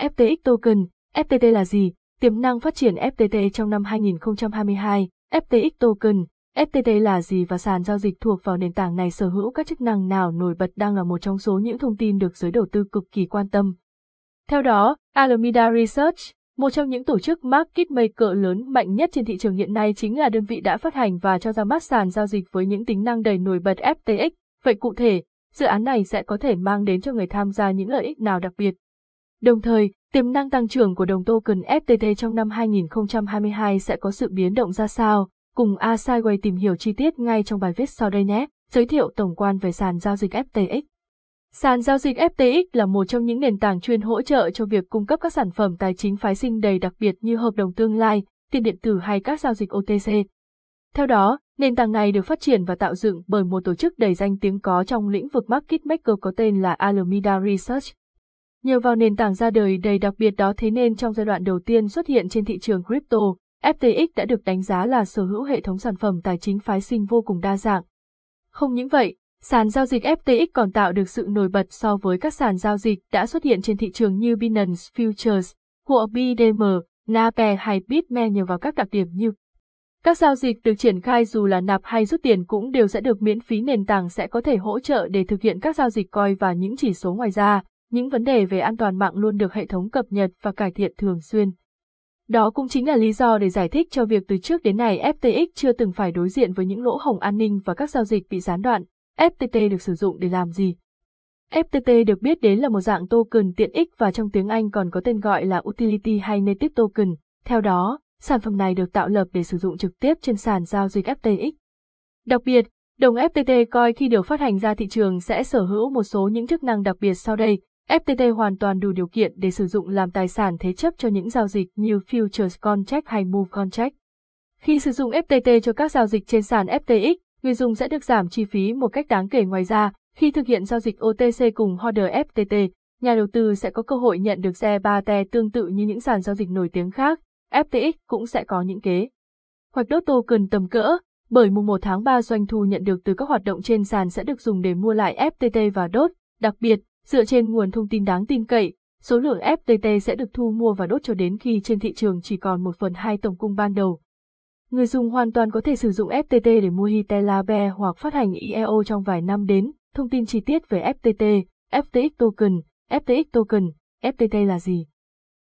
FTX Token, FTT là gì? Tiềm năng phát triển FTT trong năm 2022, FTX Token, FTT là gì và sàn giao dịch thuộc vào nền tảng này sở hữu các chức năng nào nổi bật đang là một trong số những thông tin được giới đầu tư cực kỳ quan tâm. Theo đó, Alameda Research, một trong những tổ chức market maker lớn mạnh nhất trên thị trường hiện nay chính là đơn vị đã phát hành và cho ra mắt sàn giao dịch với những tính năng đầy nổi bật FTX. Vậy cụ thể, dự án này sẽ có thể mang đến cho người tham gia những lợi ích nào đặc biệt? Đồng thời, tiềm năng tăng trưởng của đồng token FTT trong năm 2022 sẽ có sự biến động ra sao? Cùng A Sideway tìm hiểu chi tiết ngay trong bài viết sau đây nhé. Giới thiệu tổng quan về sàn giao dịch FTX. Sàn giao dịch FTX là một trong những nền tảng chuyên hỗ trợ cho việc cung cấp các sản phẩm tài chính phái sinh đầy đặc biệt như hợp đồng tương lai, tiền điện tử hay các giao dịch OTC. Theo đó, nền tảng này được phát triển và tạo dựng bởi một tổ chức đầy danh tiếng có trong lĩnh vực market maker có tên là Alameda Research. Nhờ vào nền tảng ra đời đầy đặc biệt đó thế nên trong giai đoạn đầu tiên xuất hiện trên thị trường crypto, FTX đã được đánh giá là sở hữu hệ thống sản phẩm tài chính phái sinh vô cùng đa dạng. Không những vậy, sàn giao dịch FTX còn tạo được sự nổi bật so với các sàn giao dịch đã xuất hiện trên thị trường như Binance Futures, của BDM, Nape hay Bitme nhờ vào các đặc điểm như các giao dịch được triển khai dù là nạp hay rút tiền cũng đều sẽ được miễn phí nền tảng sẽ có thể hỗ trợ để thực hiện các giao dịch coi và những chỉ số ngoài ra, những vấn đề về an toàn mạng luôn được hệ thống cập nhật và cải thiện thường xuyên. Đó cũng chính là lý do để giải thích cho việc từ trước đến nay FTX chưa từng phải đối diện với những lỗ hổng an ninh và các giao dịch bị gián đoạn. FTT được sử dụng để làm gì? FTT được biết đến là một dạng token tiện ích và trong tiếng Anh còn có tên gọi là Utility hay Native Token. Theo đó, sản phẩm này được tạo lập để sử dụng trực tiếp trên sàn giao dịch FTX. Đặc biệt, đồng FTT coi khi được phát hành ra thị trường sẽ sở hữu một số những chức năng đặc biệt sau đây, FTT hoàn toàn đủ điều kiện để sử dụng làm tài sản thế chấp cho những giao dịch như Futures Contract hay Move Contract. Khi sử dụng FTT cho các giao dịch trên sàn FTX, người dùng sẽ được giảm chi phí một cách đáng kể ngoài ra, khi thực hiện giao dịch OTC cùng holder FTT, nhà đầu tư sẽ có cơ hội nhận được xe ba te tương tự như những sàn giao dịch nổi tiếng khác, FTX cũng sẽ có những kế. Hoạch đốt token tầm cỡ, bởi mùng 1 tháng 3 doanh thu nhận được từ các hoạt động trên sàn sẽ được dùng để mua lại FTT và đốt, đặc biệt, Dựa trên nguồn thông tin đáng tin cậy, số lượng FTT sẽ được thu mua và đốt cho đến khi trên thị trường chỉ còn một phần hai tổng cung ban đầu. Người dùng hoàn toàn có thể sử dụng FTT để mua Hitela Bear hoặc phát hành IEO trong vài năm đến. Thông tin chi tiết về FTT, FTX Token, FTX Token, FTT là gì?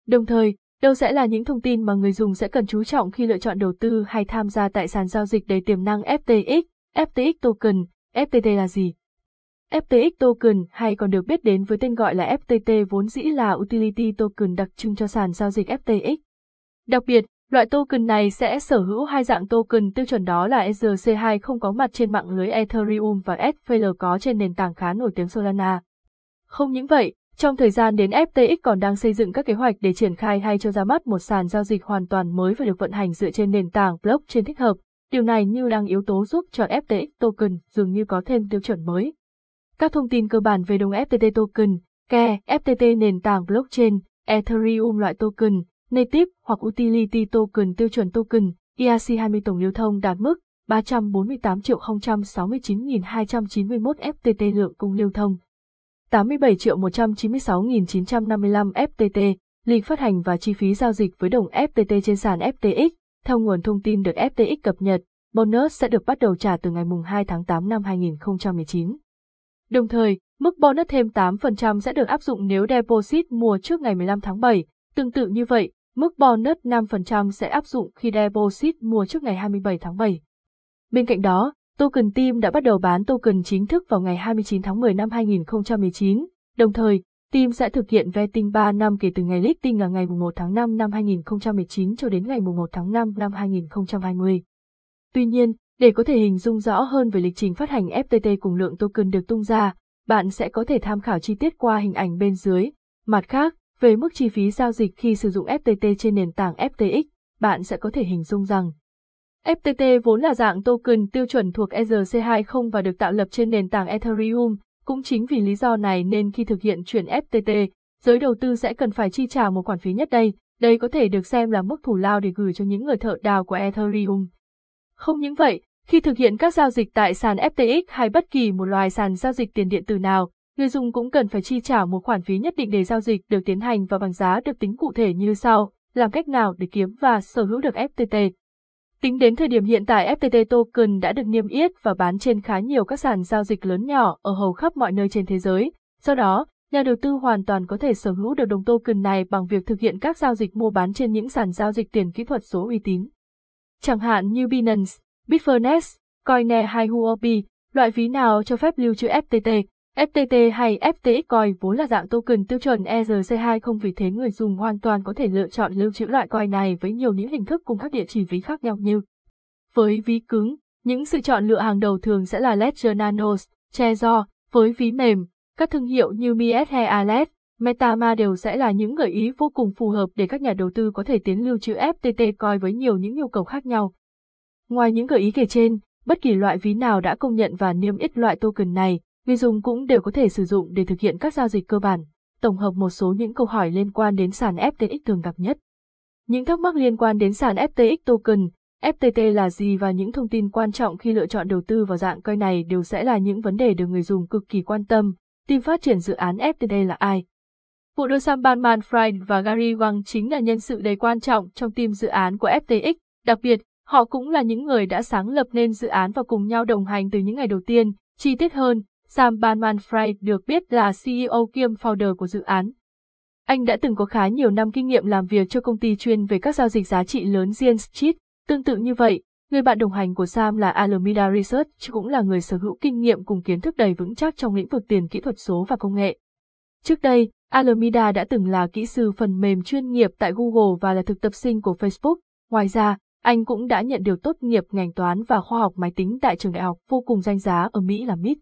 Đồng thời, đâu sẽ là những thông tin mà người dùng sẽ cần chú trọng khi lựa chọn đầu tư hay tham gia tại sàn giao dịch đầy tiềm năng FTX, FTX Token, FTT là gì? FTX token hay còn được biết đến với tên gọi là FTT vốn dĩ là utility token đặc trưng cho sàn giao dịch FTX. Đặc biệt, loại token này sẽ sở hữu hai dạng token tiêu chuẩn đó là ERC2 không có mặt trên mạng lưới Ethereum và SVL có trên nền tảng khá nổi tiếng Solana. Không những vậy, trong thời gian đến FTX còn đang xây dựng các kế hoạch để triển khai hay cho ra mắt một sàn giao dịch hoàn toàn mới và được vận hành dựa trên nền tảng blockchain thích hợp. Điều này như đang yếu tố giúp cho FTX token dường như có thêm tiêu chuẩn mới. Các thông tin cơ bản về đồng FTT token, KE, FTT nền tảng blockchain, Ethereum loại token, native hoặc utility token tiêu chuẩn token, ERC20 tổng lưu thông đạt mức 348 triệu 069.291 FTT lượng cung lưu thông. 87 triệu 196.955 FTT, lịch phát hành và chi phí giao dịch với đồng FTT trên sàn FTX. Theo nguồn thông tin được FTX cập nhật, bonus sẽ được bắt đầu trả từ ngày 2 tháng 8 năm 2019. Đồng thời, mức bonus thêm 8% sẽ được áp dụng nếu deposit mua trước ngày 15 tháng 7. Tương tự như vậy, mức bonus 5% sẽ áp dụng khi deposit mua trước ngày 27 tháng 7. Bên cạnh đó, Token Team đã bắt đầu bán token chính thức vào ngày 29 tháng 10 năm 2019. Đồng thời, Team sẽ thực hiện vetting 3 năm kể từ ngày listing là ngày 1 tháng 5 năm 2019 cho đến ngày 1 tháng 5 năm 2020. Tuy nhiên, để có thể hình dung rõ hơn về lịch trình phát hành FTT cùng lượng token được tung ra, bạn sẽ có thể tham khảo chi tiết qua hình ảnh bên dưới. Mặt khác, về mức chi phí giao dịch khi sử dụng FTT trên nền tảng FTX, bạn sẽ có thể hình dung rằng FTT vốn là dạng token tiêu chuẩn thuộc ERC20 và được tạo lập trên nền tảng Ethereum, cũng chính vì lý do này nên khi thực hiện chuyển FTT, giới đầu tư sẽ cần phải chi trả một khoản phí nhất đây, đây có thể được xem là mức thủ lao để gửi cho những người thợ đào của Ethereum. Không những vậy, khi thực hiện các giao dịch tại sàn FTX hay bất kỳ một loài sàn giao dịch tiền điện tử nào, người dùng cũng cần phải chi trả một khoản phí nhất định để giao dịch được tiến hành và bằng giá được tính cụ thể như sau, làm cách nào để kiếm và sở hữu được FTT. Tính đến thời điểm hiện tại FTT token đã được niêm yết và bán trên khá nhiều các sàn giao dịch lớn nhỏ ở hầu khắp mọi nơi trên thế giới. Do đó, nhà đầu tư hoàn toàn có thể sở hữu được đồng token này bằng việc thực hiện các giao dịch mua bán trên những sàn giao dịch tiền kỹ thuật số uy tín. Chẳng hạn như Binance, Bitfinex, coinne hay Huobi, loại ví nào cho phép lưu trữ FTT, FTT hay FTX coin vốn là dạng token tiêu chuẩn ERC2 không vì thế người dùng hoàn toàn có thể lựa chọn lưu trữ loại coin này với nhiều những hình thức cùng các địa chỉ ví khác nhau như với ví cứng, những sự chọn lựa hàng đầu thường sẽ là Ledger Nano, Trezor, với ví mềm, các thương hiệu như Miet hay Alet, Metama đều sẽ là những gợi ý vô cùng phù hợp để các nhà đầu tư có thể tiến lưu trữ FTT coin với nhiều những nhu cầu khác nhau. Ngoài những gợi ý kể trên, bất kỳ loại ví nào đã công nhận và niêm yết loại token này, người dùng cũng đều có thể sử dụng để thực hiện các giao dịch cơ bản, tổng hợp một số những câu hỏi liên quan đến sàn FTX thường gặp nhất. Những thắc mắc liên quan đến sàn FTX token, FTT là gì và những thông tin quan trọng khi lựa chọn đầu tư vào dạng coin này đều sẽ là những vấn đề được người dùng cực kỳ quan tâm. Team phát triển dự án FTT là ai? Vụ đôi Sam Bankman-Fried và Gary Wang chính là nhân sự đầy quan trọng trong team dự án của FTX, đặc biệt, họ cũng là những người đã sáng lập nên dự án và cùng nhau đồng hành từ những ngày đầu tiên. Chi tiết hơn, Sam Bankman-Fried được biết là CEO kiêm founder của dự án. Anh đã từng có khá nhiều năm kinh nghiệm làm việc cho công ty chuyên về các giao dịch giá trị lớn Jane Street. Tương tự như vậy, người bạn đồng hành của Sam là Alameda Research cũng là người sở hữu kinh nghiệm cùng kiến thức đầy vững chắc trong lĩnh vực tiền kỹ thuật số và công nghệ. Trước đây, Alameda đã từng là kỹ sư phần mềm chuyên nghiệp tại Google và là thực tập sinh của Facebook. Ngoài ra, anh cũng đã nhận được tốt nghiệp ngành toán và khoa học máy tính tại trường đại học vô cùng danh giá ở Mỹ là MIT.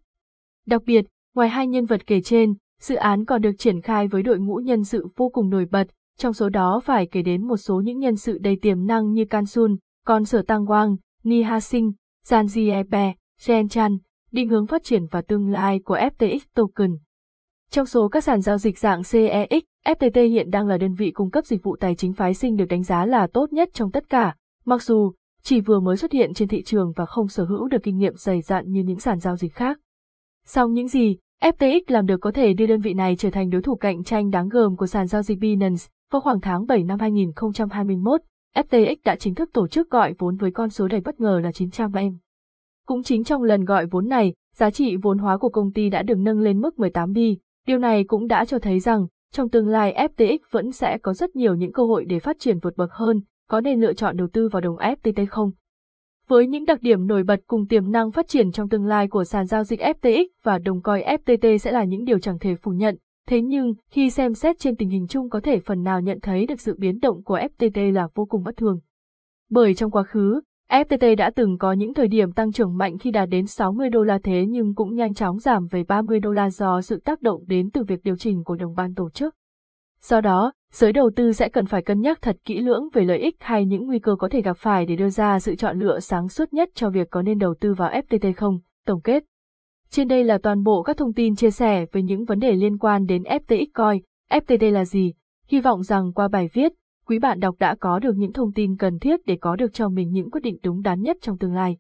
Đặc biệt, ngoài hai nhân vật kể trên, dự án còn được triển khai với đội ngũ nhân sự vô cùng nổi bật, trong số đó phải kể đến một số những nhân sự đầy tiềm năng như Kansun, Con Sở Tăng quang, Ni Ha Sing, Janji Epe, Jen Chan, định hướng phát triển và tương lai của FTX Token. Trong số các sàn giao dịch dạng CEX, FTT hiện đang là đơn vị cung cấp dịch vụ tài chính phái sinh được đánh giá là tốt nhất trong tất cả, mặc dù chỉ vừa mới xuất hiện trên thị trường và không sở hữu được kinh nghiệm dày dặn như những sàn giao dịch khác. Song những gì FTX làm được có thể đưa đơn vị này trở thành đối thủ cạnh tranh đáng gờm của sàn giao dịch Binance. Vào khoảng tháng 7 năm 2021, FTX đã chính thức tổ chức gọi vốn với con số đầy bất ngờ là 900 em. Cũng chính trong lần gọi vốn này, giá trị vốn hóa của công ty đã được nâng lên mức 18 bi. Điều này cũng đã cho thấy rằng, trong tương lai FTX vẫn sẽ có rất nhiều những cơ hội để phát triển vượt bậc hơn, có nên lựa chọn đầu tư vào đồng FTT không? Với những đặc điểm nổi bật cùng tiềm năng phát triển trong tương lai của sàn giao dịch FTX và đồng coi FTT sẽ là những điều chẳng thể phủ nhận, thế nhưng khi xem xét trên tình hình chung có thể phần nào nhận thấy được sự biến động của FTT là vô cùng bất thường. Bởi trong quá khứ, FTT đã từng có những thời điểm tăng trưởng mạnh khi đạt đến 60 đô la thế nhưng cũng nhanh chóng giảm về 30 đô la do sự tác động đến từ việc điều chỉnh của đồng ban tổ chức. Do đó, giới đầu tư sẽ cần phải cân nhắc thật kỹ lưỡng về lợi ích hay những nguy cơ có thể gặp phải để đưa ra sự chọn lựa sáng suốt nhất cho việc có nên đầu tư vào FTT không. Tổng kết Trên đây là toàn bộ các thông tin chia sẻ về những vấn đề liên quan đến FTX Coin, FTT là gì. Hy vọng rằng qua bài viết, quý bạn đọc đã có được những thông tin cần thiết để có được cho mình những quyết định đúng đắn nhất trong tương lai.